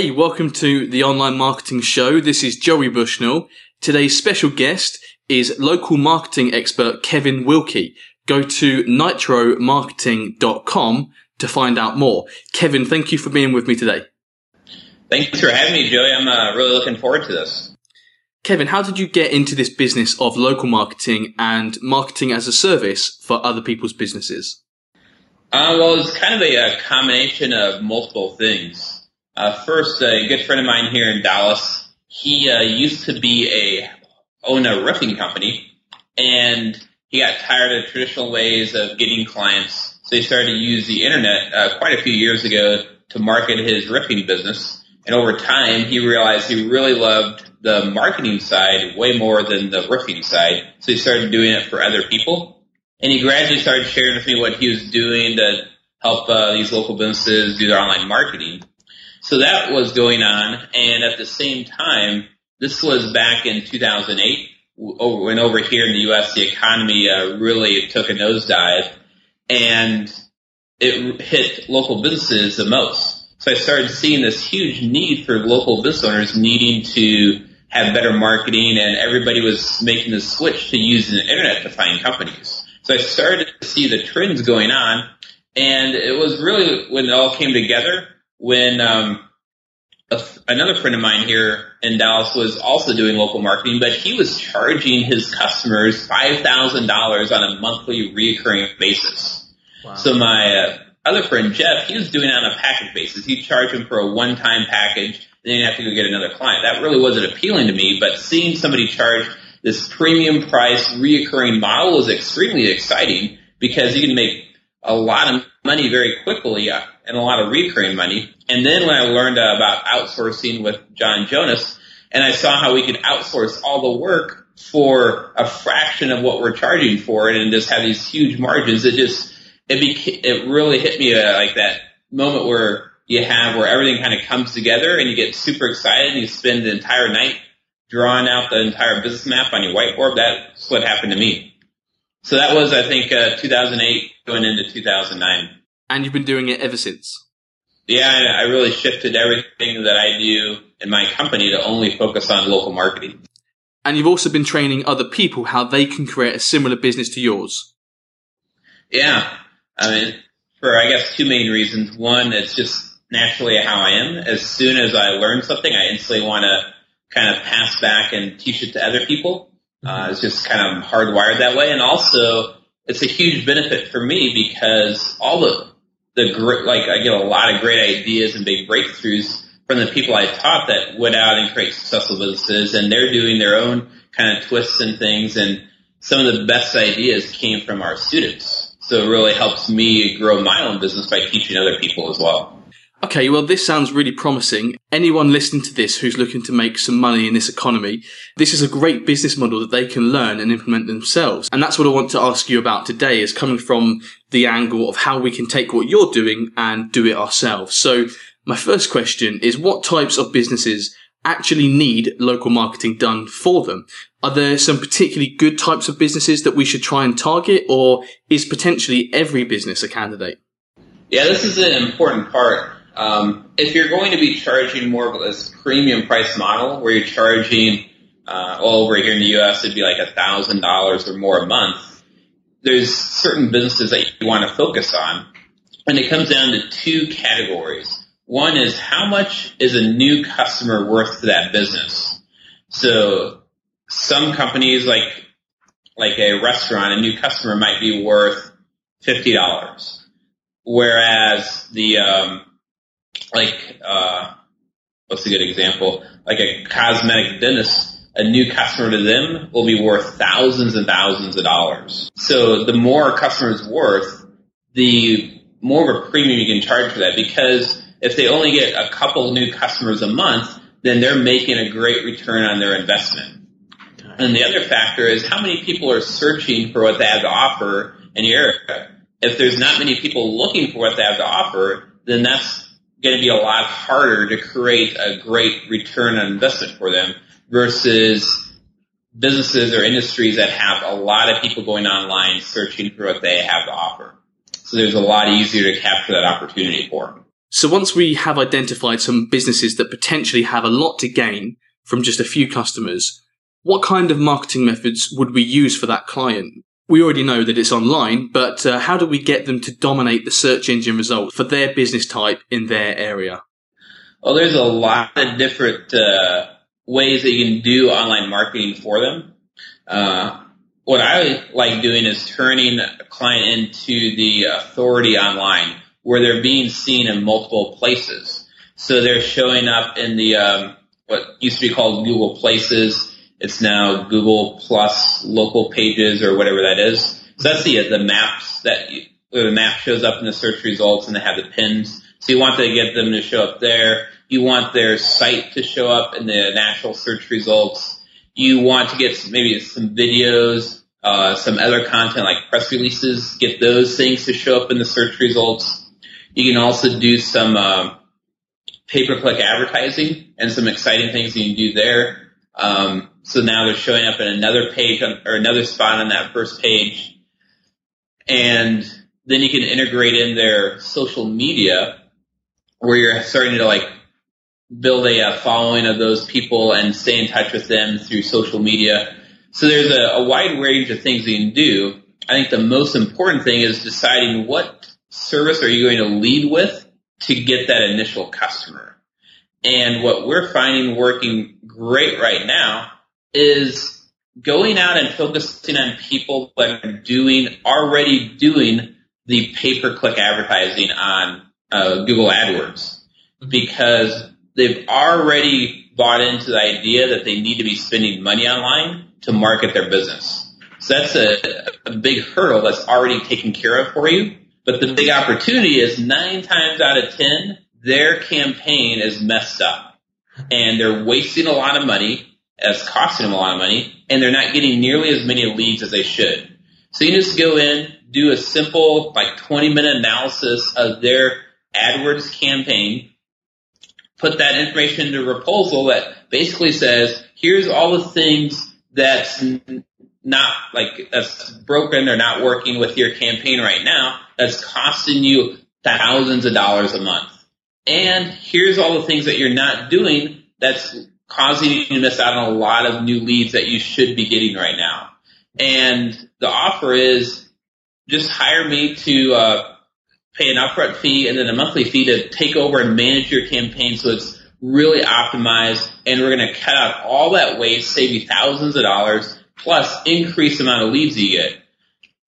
Hey, welcome to the Online Marketing Show. This is Joey Bushnell. Today's special guest is local marketing expert Kevin Wilke. Go to nitromarketing.com to find out more. Kevin, thank you for being with me today. Thanks for having me, Joey. I'm uh, really looking forward to this. Kevin, how did you get into this business of local marketing and marketing as a service for other people's businesses? Uh, well, it's kind of a, a combination of multiple things. Uh, first, a good friend of mine here in Dallas, he uh, used to be a own a roofing company, and he got tired of traditional ways of getting clients, so he started to use the internet uh, quite a few years ago to market his roofing business. And over time, he realized he really loved the marketing side way more than the roofing side, so he started doing it for other people. And he gradually started sharing with me what he was doing to help uh, these local businesses do their online marketing. So that was going on, and at the same time, this was back in 2008. When over here in the U.S., the economy uh, really took a nosedive, and it hit local businesses the most. So I started seeing this huge need for local business owners needing to have better marketing, and everybody was making the switch to using the internet to find companies. So I started to see the trends going on, and it was really when it all came together when um, a, another friend of mine here in Dallas was also doing local marketing, but he was charging his customers five thousand dollars on a monthly reoccurring basis. Wow. So my uh, other friend Jeff, he was doing it on a package basis. He'd charge him for a one-time package, and then he'd have to go get another client. That really wasn't appealing to me, but seeing somebody charge this premium price reoccurring model was extremely exciting because you can make a lot of money very quickly uh, and a lot of recurring money. And then when I learned uh, about outsourcing with John Jonas and I saw how we could outsource all the work for a fraction of what we're charging for it and just have these huge margins, it just, it beca- it really hit me uh, like that moment where you have where everything kind of comes together and you get super excited and you spend the entire night drawing out the entire business map on your whiteboard. That's what happened to me. So that was, I think, uh, 2008 going into 2009. And you've been doing it ever since? Yeah, I really shifted everything that I do in my company to only focus on local marketing. And you've also been training other people how they can create a similar business to yours. Yeah. I mean, for I guess two main reasons. One, it's just naturally how I am. As soon as I learn something, I instantly want to kind of pass back and teach it to other people. Uh, it's just kind of hardwired that way. And also, it's a huge benefit for me because all the, the great, like I get a lot of great ideas and big breakthroughs from the people I taught that went out and create successful businesses and they're doing their own kind of twists and things. And some of the best ideas came from our students. So it really helps me grow my own business by teaching other people as well. Okay, well, this sounds really promising. Anyone listening to this who's looking to make some money in this economy, this is a great business model that they can learn and implement themselves. And that's what I want to ask you about today is coming from the angle of how we can take what you're doing and do it ourselves. So my first question is what types of businesses actually need local marketing done for them? Are there some particularly good types of businesses that we should try and target or is potentially every business a candidate? Yeah, this is an important part um, if you're going to be charging more of this premium price model where you're charging, uh, all over here in the U.S., it'd be like a thousand dollars or more a month. There's certain businesses that you want to focus on, and it comes down to two categories. One is how much is a new customer worth to that business? So some companies like like a restaurant, a new customer might be worth fifty dollars, whereas the um, like uh, what's a good example? Like a cosmetic dentist, a new customer to them will be worth thousands and thousands of dollars. So the more a customer is worth, the more of a premium you can charge for that because if they only get a couple new customers a month, then they're making a great return on their investment. And the other factor is how many people are searching for what they have to offer in your area. If there's not many people looking for what they have to offer, then that's going to be a lot harder to create a great return on investment for them versus businesses or industries that have a lot of people going online searching for what they have to offer. So there's a lot easier to capture that opportunity for them. So once we have identified some businesses that potentially have a lot to gain from just a few customers, what kind of marketing methods would we use for that client? We already know that it's online, but uh, how do we get them to dominate the search engine results for their business type in their area? Well, there's a lot of different uh, ways that you can do online marketing for them. Uh, what I like doing is turning a client into the authority online where they're being seen in multiple places. So they're showing up in the um, what used to be called Google Places. It's now Google Plus local pages or whatever that is. So that's the the maps that you, the map shows up in the search results and they have the pins. So you want to get them to show up there. You want their site to show up in the natural search results. You want to get maybe some videos, uh, some other content like press releases, get those things to show up in the search results. You can also do some uh, pay-per-click advertising and some exciting things you can do there. Um, so now they're showing up in another page on, or another spot on that first page, and then you can integrate in their social media where you're starting to like build a, a, following of those people and stay in touch with them through social media. So there's a, a wide range of things you can do. I think the most important thing is deciding what service are you going to lead with to get that initial customer. And what we're finding working great right now is going out and focusing on people that are doing, already doing the pay-per-click advertising on uh, Google AdWords because they've already bought into the idea that they need to be spending money online to market their business. So that's a, a big hurdle that's already taken care of for you. But the big opportunity is nine times out of ten, their campaign is messed up and they're wasting a lot of money. It's costing them a lot of money and they're not getting nearly as many leads as they should. So you just go in, do a simple like 20 minute analysis of their AdWords campaign, put that information into a proposal that basically says, here's all the things that's not like that's broken or not working with your campaign right now that's costing you thousands of dollars a month. And here's all the things that you're not doing that's causing you to miss out on a lot of new leads that you should be getting right now. And the offer is just hire me to uh, pay an upfront fee and then a monthly fee to take over and manage your campaign so it's really optimized and we're going to cut out all that waste, save you thousands of dollars, plus increase the amount of leads you get.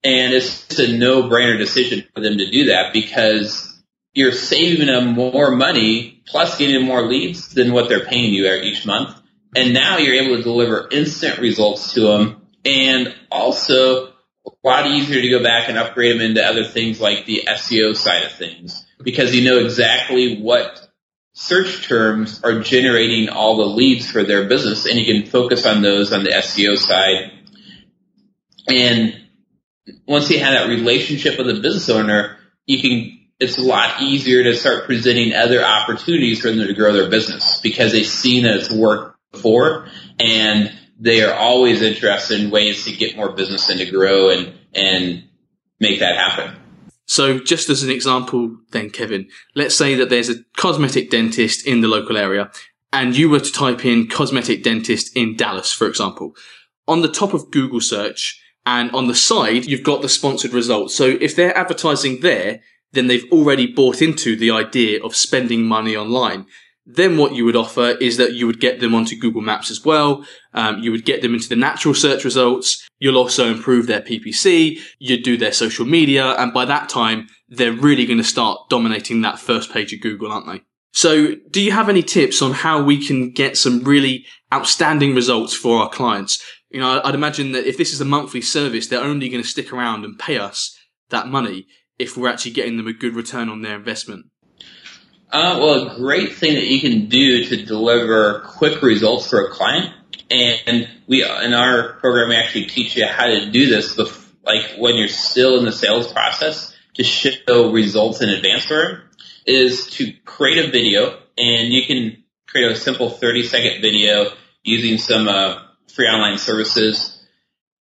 And it's just a no-brainer decision for them to do that because you're saving them more money plus getting more leads than what they're paying you each month. And now you're able to deliver instant results to them and also a lot easier to go back and upgrade them into other things like the SEO side of things because you know exactly what search terms are generating all the leads for their business and you can focus on those on the SEO side. And once you have that relationship with the business owner, you can, it's a lot easier to start presenting other opportunities for them to grow their business because they've seen that it's worked before and they are always interested in ways to get more business and to grow and, and make that happen. So, just as an example, then, Kevin, let's say that there's a cosmetic dentist in the local area, and you were to type in cosmetic dentist in Dallas, for example. On the top of Google search and on the side, you've got the sponsored results. So, if they're advertising there, then they've already bought into the idea of spending money online. Then what you would offer is that you would get them onto Google Maps as well. Um, you would get them into the natural search results. You'll also improve their PPC. You'd do their social media. And by that time, they're really going to start dominating that first page of Google, aren't they? So do you have any tips on how we can get some really outstanding results for our clients? You know, I'd imagine that if this is a monthly service, they're only going to stick around and pay us that money if we're actually getting them a good return on their investment. Uh, well, a great thing that you can do to deliver quick results for a client, and we in our program we actually teach you how to do this, like when you're still in the sales process, to show results in advance for them, is to create a video, and you can create a simple 30 second video using some uh, free online services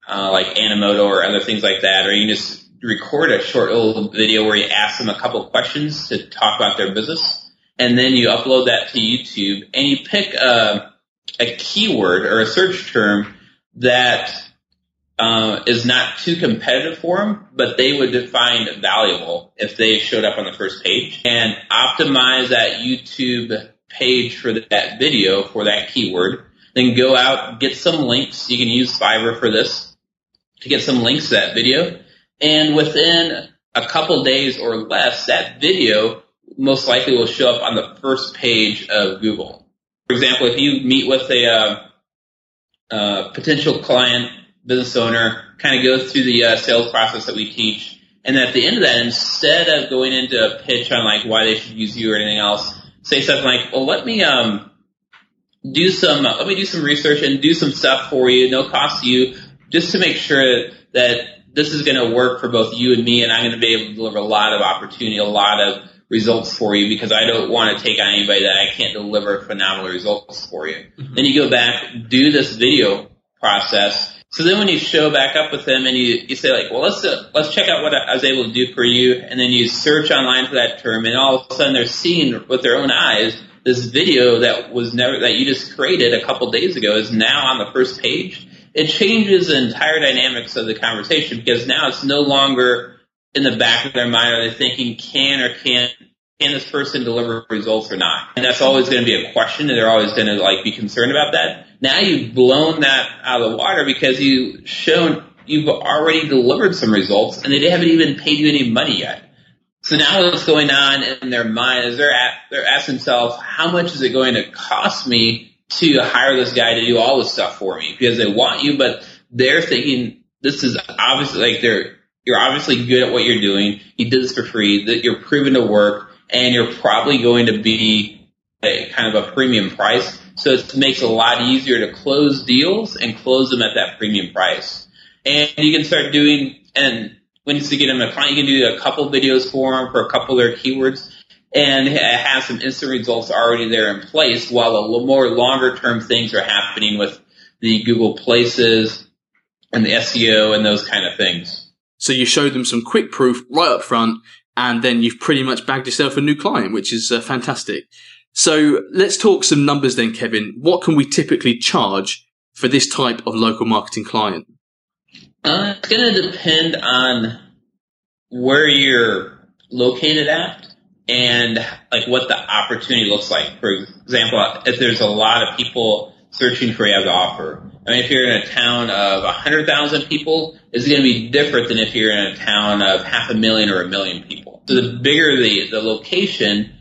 uh, like Animoto or other things like that, or you can just record a short little video where you ask them a couple questions to talk about their business, and then you upload that to YouTube, and you pick a, a keyword or a search term that uh, is not too competitive for them, but they would find valuable if they showed up on the first page, and optimize that YouTube page for that video for that keyword. Then go out, get some links. You can use Fiverr for this to get some links to that video and within a couple days or less, that video most likely will show up on the first page of Google. For example, if you meet with a uh, uh, potential client, business owner, kind of go through the uh, sales process that we teach, and at the end of that, instead of going into a pitch on like why they should use you or anything else, say something like, "Well, let me um, do some let me do some research and do some stuff for you, no cost to you, just to make sure that this is going to work for both you and me, and I'm going to be able to deliver a lot of opportunity, a lot of results for you because I don't want to take on anybody that I can't deliver phenomenal results for you. Mm-hmm. Then you go back, do this video process. So then when you show back up with them and you, you say like, well, let's, uh, let's check out what I was able to do for you. And then you search online for that term and all of a sudden they're seeing with their own eyes this video that was never, that you just created a couple days ago is now on the first page it changes the entire dynamics of the conversation because now it's no longer in the back of their mind are they thinking can or can't can this person deliver results or not? And that's always going to be a question and they're always going to like be concerned about that. Now you've blown that out of the water because you've shown you've already delivered some results and they haven't even paid you any money yet. So now what's going on in their mind is they're at, they're asking themselves, how much is it going to cost me to hire this guy to do all this stuff for me because they want you, but they're thinking this is obviously like they're you're obviously good at what you're doing. You did this for free. That you're proven to work, and you're probably going to be a kind of a premium price. So it makes it a lot easier to close deals and close them at that premium price. And you can start doing and when you get them a client, you can do a couple videos for them for a couple of their keywords and have some instant results already there in place while the more longer term things are happening with the Google Places and the SEO and those kind of things. So you showed them some quick proof right up front and then you've pretty much bagged yourself a new client, which is uh, fantastic. So let's talk some numbers then, Kevin. What can we typically charge for this type of local marketing client? Uh, it's going to depend on where you're located at and like what the opportunity looks like. For example, if there's a lot of people searching for you as offer. I mean, if you're in a town of 100,000 people, it's going to be different than if you're in a town of half a million or a million people. So the bigger the, the location,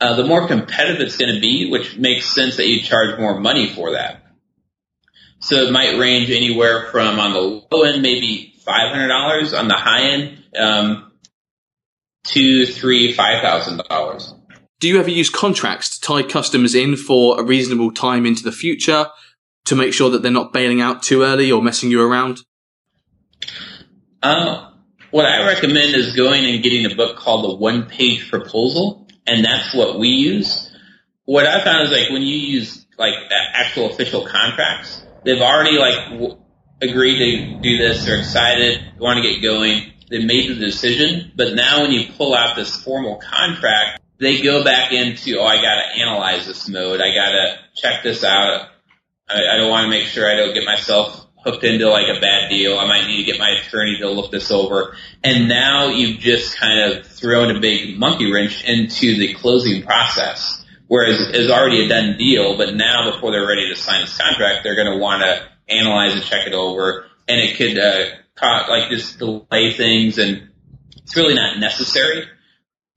uh, the more competitive it's going to be, which makes sense that you charge more money for that. So it might range anywhere from on the low end, maybe $500 on the high end. Um, two, three, five thousand dollars. Do you ever use contracts to tie customers in for a reasonable time into the future to make sure that they're not bailing out too early or messing you around? Uh, what I recommend is going and getting a book called the One Page Proposal, and that's what we use. What I found is like when you use like actual official contracts, they've already like w- agreed to do this, they're excited, they want to get going, they made the decision, but now when you pull out this formal contract, they go back into, oh, I gotta analyze this mode. I gotta check this out. I, I don't want to make sure I don't get myself hooked into like a bad deal. I might need to get my attorney to look this over. And now you've just kind of thrown a big monkey wrench into the closing process. Whereas it's already a done deal, but now before they're ready to sign this contract, they're going to want to analyze and check it over. And it could, uh, like just delay things and it's really not necessary.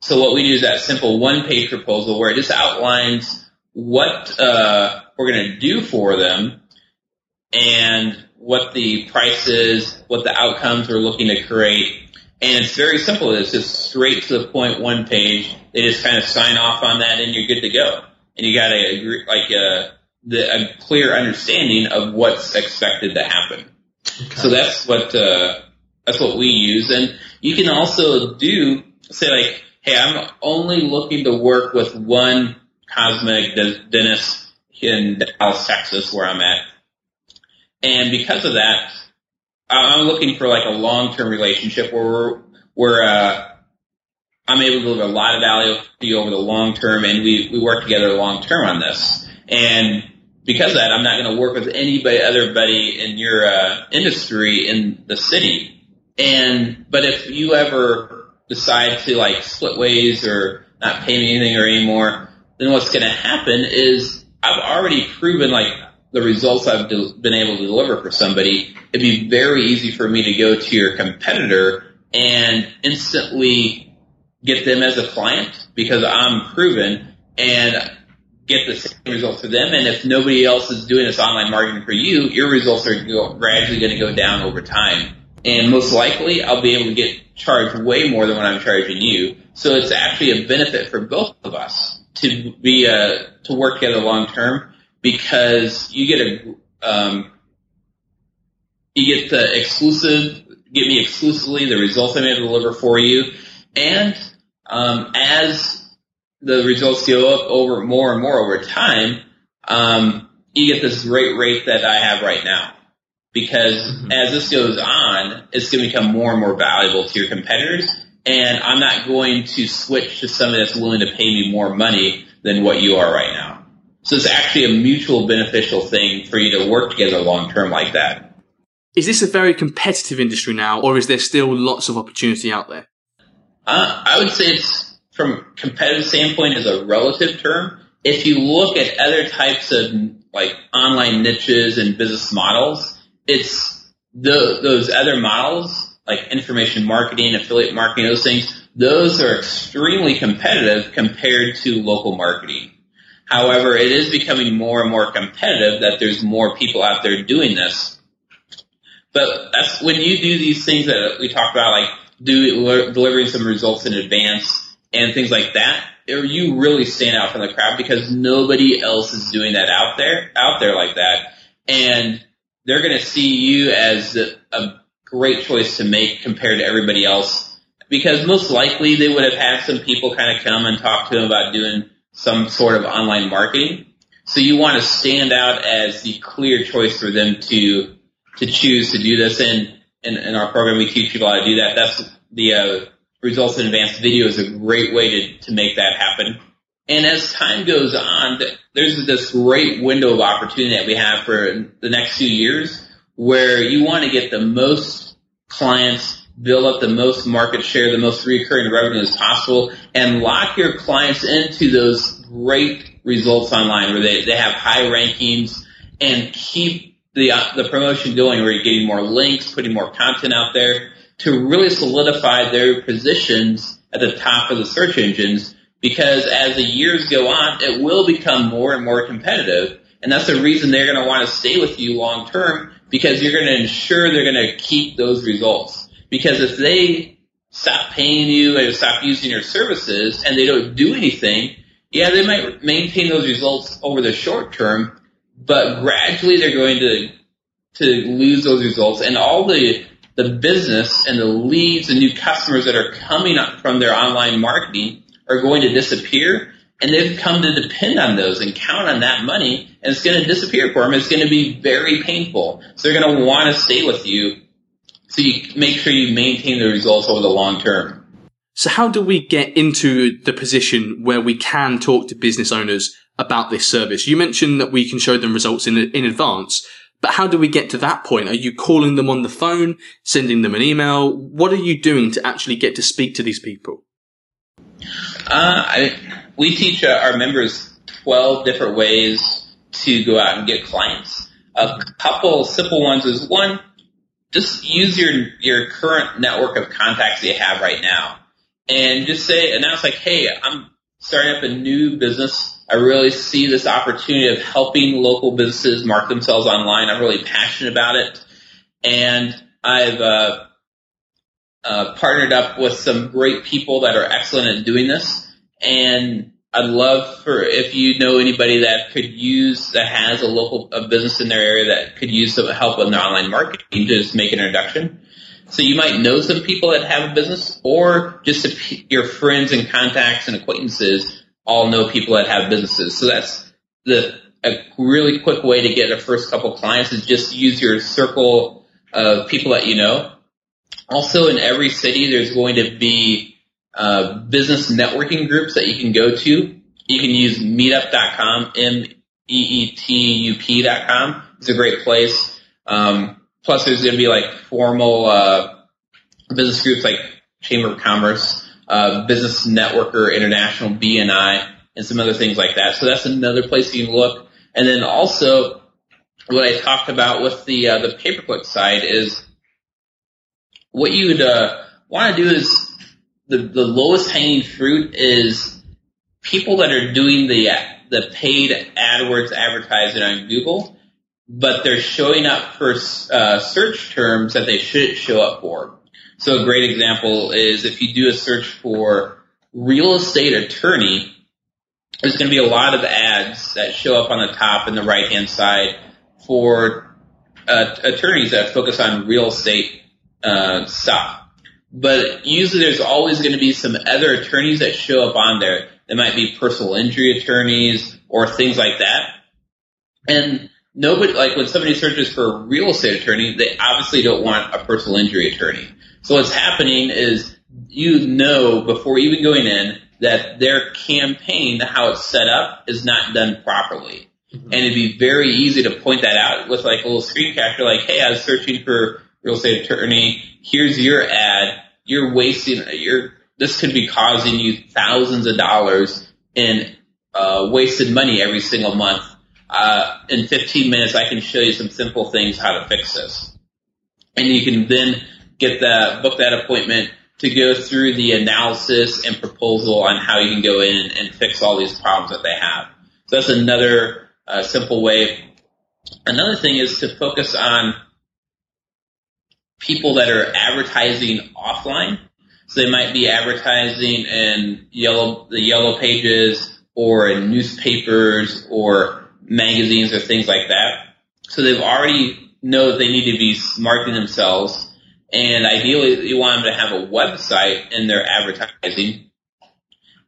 So what we do is that simple one page proposal where it just outlines what uh, we're going to do for them and what the price is, what the outcomes we're looking to create, And it's very simple. It's just straight to the point, one page. They just kind of sign off on that, and you're good to go. And you got a like a, the, a clear understanding of what's expected to happen. Okay. So that's what uh, that's what we use. And you can also do say like, hey, I'm only looking to work with one cosmetic dentist in Dallas, Texas, where I'm at. And because of that, I'm looking for like a long-term relationship where we're, where, uh, I'm able to deliver a lot of value to you over the long term and we, we work together long term on this. And because of that, I'm not going to work with anybody, other buddy in your, uh, industry in the city. And, but if you ever decide to like split ways or not pay me anything or anymore, then what's going to happen is I've already proven like the results I've been able to deliver for somebody, it'd be very easy for me to go to your competitor and instantly get them as a client because I'm proven and get the same results for them. And if nobody else is doing this online marketing for you, your results are gradually going to go down over time. And most likely I'll be able to get charged way more than what I'm charging you. So it's actually a benefit for both of us to be, uh, to work together long term because you get a um, you get the exclusive, get me exclusively the results I'm able to deliver for you, and um, as the results go up over more and more over time, um, you get this great rate that I have right now. Because mm-hmm. as this goes on, it's going to become more and more valuable to your competitors, and I'm not going to switch to somebody that's willing to pay me more money than what you are right now. So it's actually a mutual beneficial thing for you to work together long term like that. Is this a very competitive industry now, or is there still lots of opportunity out there? Uh, I would say it's from competitive standpoint is a relative term. If you look at other types of like online niches and business models, it's the, those other models like information marketing, affiliate marketing, those things. Those are extremely competitive compared to local marketing. However, it is becoming more and more competitive that there's more people out there doing this. But that's when you do these things that we talked about, like do delivering some results in advance and things like that, you really stand out from the crowd because nobody else is doing that out there, out there like that. And they're going to see you as a great choice to make compared to everybody else because most likely they would have had some people kind of come and talk to them about doing some sort of online marketing. So you want to stand out as the clear choice for them to to choose to do this. And in, in our program, we teach people how to do that. That's the uh, results in advanced video is a great way to to make that happen. And as time goes on, there's this great window of opportunity that we have for the next few years where you want to get the most clients build up the most market share, the most recurring revenue as possible, and lock your clients into those great results online where they, they have high rankings and keep the, uh, the promotion going where you're getting more links, putting more content out there to really solidify their positions at the top of the search engines because as the years go on, it will become more and more competitive. And that's the reason they're going to want to stay with you long term because you're going to ensure they're going to keep those results. Because if they stop paying you and stop using your services and they don't do anything, yeah, they might maintain those results over the short term, but gradually they're going to to lose those results and all the the business and the leads and new customers that are coming up from their online marketing are going to disappear and they've come to depend on those and count on that money and it's going to disappear for them. It's going to be very painful. So they're going to want to stay with you so you make sure you maintain the results over the long term. So how do we get into the position where we can talk to business owners about this service? You mentioned that we can show them results in, in advance, but how do we get to that point? Are you calling them on the phone, sending them an email? What are you doing to actually get to speak to these people? Uh, I, we teach uh, our members 12 different ways to go out and get clients. A couple simple ones is one, just use your your current network of contacts that you have right now, and just say announce like, hey, I'm starting up a new business. I really see this opportunity of helping local businesses market themselves online. I'm really passionate about it, and I've uh, uh, partnered up with some great people that are excellent at doing this. And I'd love for if you know anybody that could use that has a local a business in their area that could use some help in their online marketing, just make an introduction. So you might know some people that have a business, or just your friends and contacts and acquaintances all know people that have businesses. So that's the a really quick way to get a first couple clients is just use your circle of people that you know. Also, in every city, there's going to be uh, business networking groups that you can go to. You can use meetup.com, M-E-E-T-U-P.com. It's a great place. Um, plus, there's going to be like formal uh, business groups like Chamber of Commerce, uh, Business Networker International, BNI, and some other things like that. So that's another place you can look. And then also, what I talked about with the uh, the pay per click side is what you would uh, want to do is the the lowest hanging fruit is people that are doing the the paid AdWords advertising on Google, but they're showing up for uh, search terms that they shouldn't show up for. So a great example is if you do a search for real estate attorney, there's going to be a lot of ads that show up on the top and the right hand side for uh, attorneys that focus on real estate uh, stuff. But usually there's always going to be some other attorneys that show up on there. There might be personal injury attorneys or things like that. And nobody, like when somebody searches for a real estate attorney, they obviously don't want a personal injury attorney. So what's happening is you know before even going in that their campaign, how it's set up, is not done properly. Mm-hmm. And it'd be very easy to point that out with like a little screen capture, like, hey, I was searching for real estate attorney. Here's your ad. You're wasting, you're, this could be causing you thousands of dollars in, uh, wasted money every single month. Uh, in 15 minutes, I can show you some simple things how to fix this. And you can then get that, book that appointment to go through the analysis and proposal on how you can go in and, fix all these problems that they have. So that's another uh, simple way. Another thing is to focus on people that are advertising offline. So they might be advertising in yellow, the yellow pages or in newspapers or magazines or things like that. So they've already know that they need to be marketing themselves and ideally you want them to have a website in their advertising.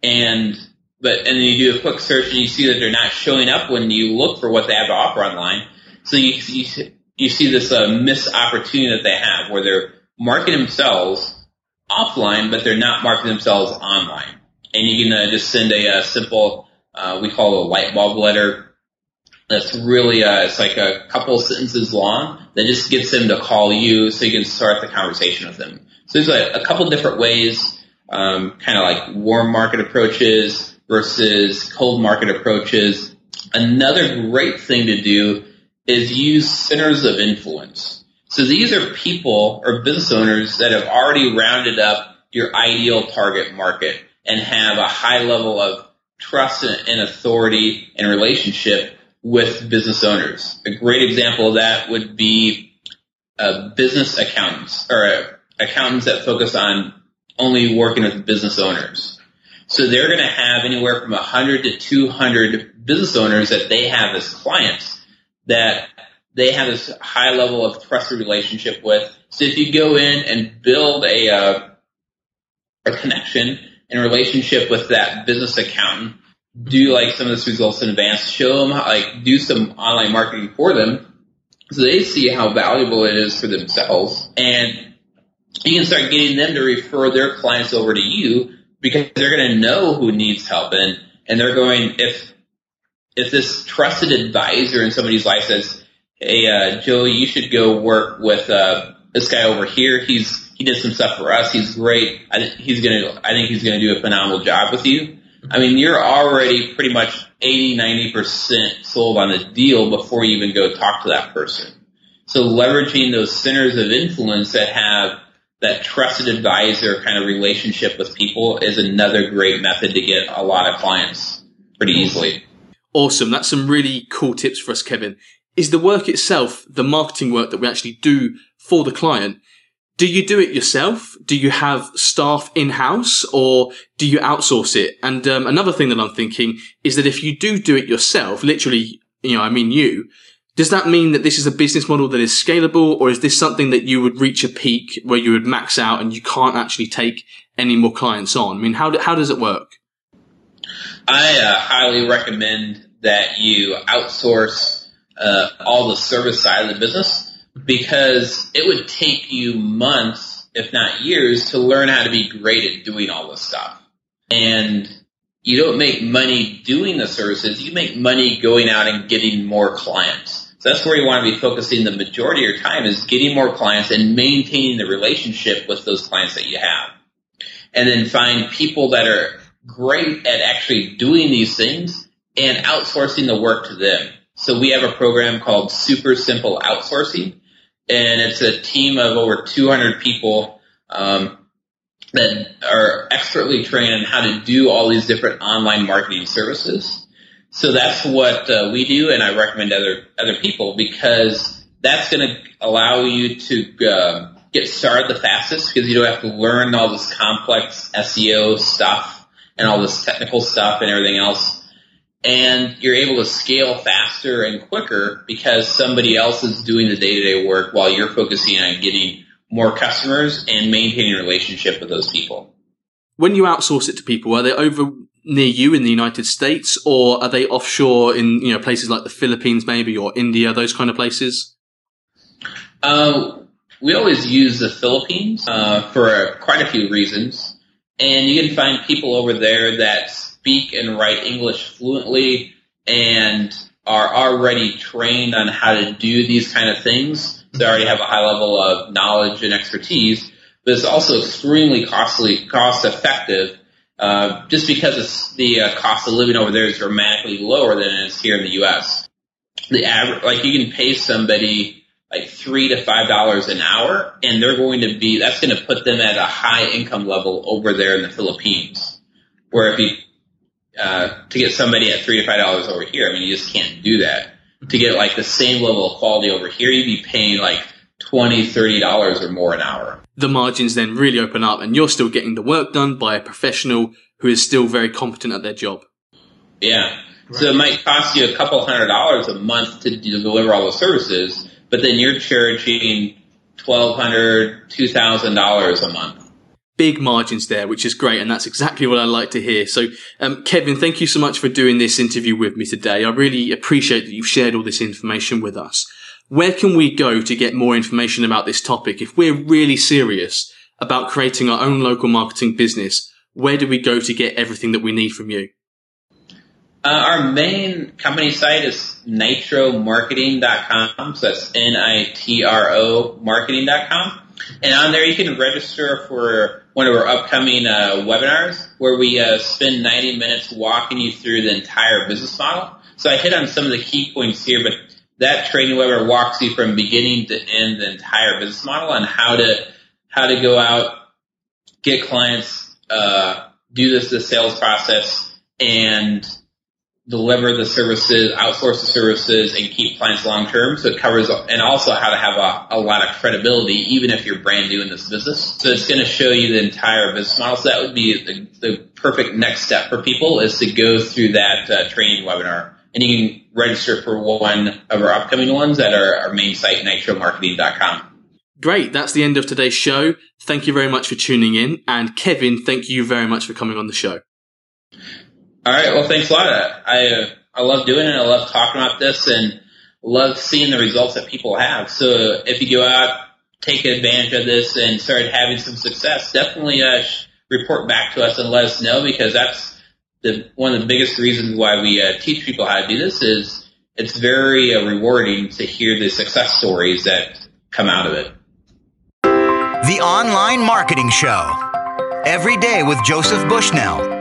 And, but, and you do a quick search and you see that they're not showing up when you look for what they have to offer online. So you, you, you see this uh, missed opportunity that they have where they're marketing themselves offline, but they're not marketing themselves online. And you can uh, just send a, a uh, simple, uh, we call it a light bulb letter that's really uh, it's like a couple sentences long that just gets them to call you so you can start the conversation with them. So there's a, a couple different ways, um, kind of like warm market approaches versus cold market approaches. Another great thing to do is use centers of influence. So these are people or business owners that have already rounded up your ideal target market and have a high level of trust and authority and relationship with business owners. A great example of that would be uh, business accountants or uh, accountants that focus on only working with business owners. So they're going to have anywhere from 100 to 200 business owners that they have as clients that they have this high level of trusted relationship with. So if you go in and build a uh, a connection and relationship with that business accountant, do like some of this results in advance, show them how, like do some online marketing for them so they see how valuable it is for themselves and you can start getting them to refer their clients over to you because they're going to know who needs help and, and they're going, if, if this trusted advisor in somebody's life says, Hey, uh, Joey, you should go work with, uh, this guy over here. He's, he did some stuff for us. He's great. I think he's going to, I think he's going to do a phenomenal job with you I mean, you're already pretty much 80, 90% sold on a deal before you even go talk to that person. So leveraging those centers of influence that have that trusted advisor kind of relationship with people is another great method to get a lot of clients pretty easily. Awesome. That's some really cool tips for us, Kevin. Is the work itself, the marketing work that we actually do for the client, Do you do it yourself? Do you have staff in house or do you outsource it? And um, another thing that I'm thinking is that if you do do it yourself, literally, you know, I mean you, does that mean that this is a business model that is scalable or is this something that you would reach a peak where you would max out and you can't actually take any more clients on? I mean, how, do, how does it work? I uh, highly recommend that you outsource uh, all the service side of the business because it would take you months, if not years, to learn how to be great at doing all this stuff. And you don't make money doing the services, you make money going out and getting more clients. So that's where you want to be focusing the majority of your time is getting more clients and maintaining the relationship with those clients that you have. And then find people that are great at actually doing these things and outsourcing the work to them. So we have a program called Super Simple Outsourcing, and it's a team of over 200 people um, that are expertly trained on how to do all these different online marketing services. So that's what uh, we do, and I recommend other other people because that's going to allow you to uh, get started the fastest because you don't have to learn all this complex SEO stuff and all this technical stuff and everything else. And you're able to scale faster and quicker because somebody else is doing the day to day work while you're focusing on getting more customers and maintaining a relationship with those people. When you outsource it to people, are they over near you in the United States or are they offshore in, you know, places like the Philippines maybe or India, those kind of places? Uh, we always use the Philippines uh, for quite a few reasons and you can find people over there that speak and write English fluently and are already trained on how to do these kind of things. They already have a high level of knowledge and expertise, but it's also extremely costly, cost effective, uh, just because the uh, cost of living over there is dramatically lower than it is here in the U.S. The average, like you can pay somebody like three to five dollars an hour, and they're going to be that's going to put them at a high income level over there in the Philippines. Where if you uh, to get somebody at three to five dollars over here, I mean you just can't do that. To get like the same level of quality over here, you'd be paying like twenty, thirty dollars or more an hour. The margins then really open up, and you're still getting the work done by a professional who is still very competent at their job. Yeah. Right. So it might cost you a couple hundred dollars a month to deliver all the services but then you're charging twelve hundred, two thousand dollars a month. Big margins there, which is great, and that's exactly what I like to hear. So, um, Kevin, thank you so much for doing this interview with me today. I really appreciate that you've shared all this information with us. Where can we go to get more information about this topic? If we're really serious about creating our own local marketing business, where do we go to get everything that we need from you? Uh, our main company site is nitromarketing.com. So that's N-I-T-R-O marketing.com. And on there you can register for one of our upcoming uh, webinars where we uh, spend 90 minutes walking you through the entire business model. So I hit on some of the key points here, but that training webinar walks you from beginning to end the entire business model on how to how to go out, get clients, uh, do this the sales process, and deliver the services, outsource the services, and keep clients long term. So it covers, and also how to have a, a, lot of credibility, even if you're brand new in this business. So it's going to show you the entire business model. So that would be the, the perfect next step for people is to go through that uh, training webinar. And you can register for one of our upcoming ones at our, our main site, nitromarketing.com. Great. That's the end of today's show. Thank you very much for tuning in. And Kevin, thank you very much for coming on the show. All right. Well, thanks a lot. I uh, I love doing it. I love talking about this and love seeing the results that people have. So if you go out, take advantage of this and start having some success, definitely uh, report back to us and let us know because that's the one of the biggest reasons why we uh, teach people how to do this is it's very uh, rewarding to hear the success stories that come out of it. The Online Marketing Show. Every day with Joseph Bushnell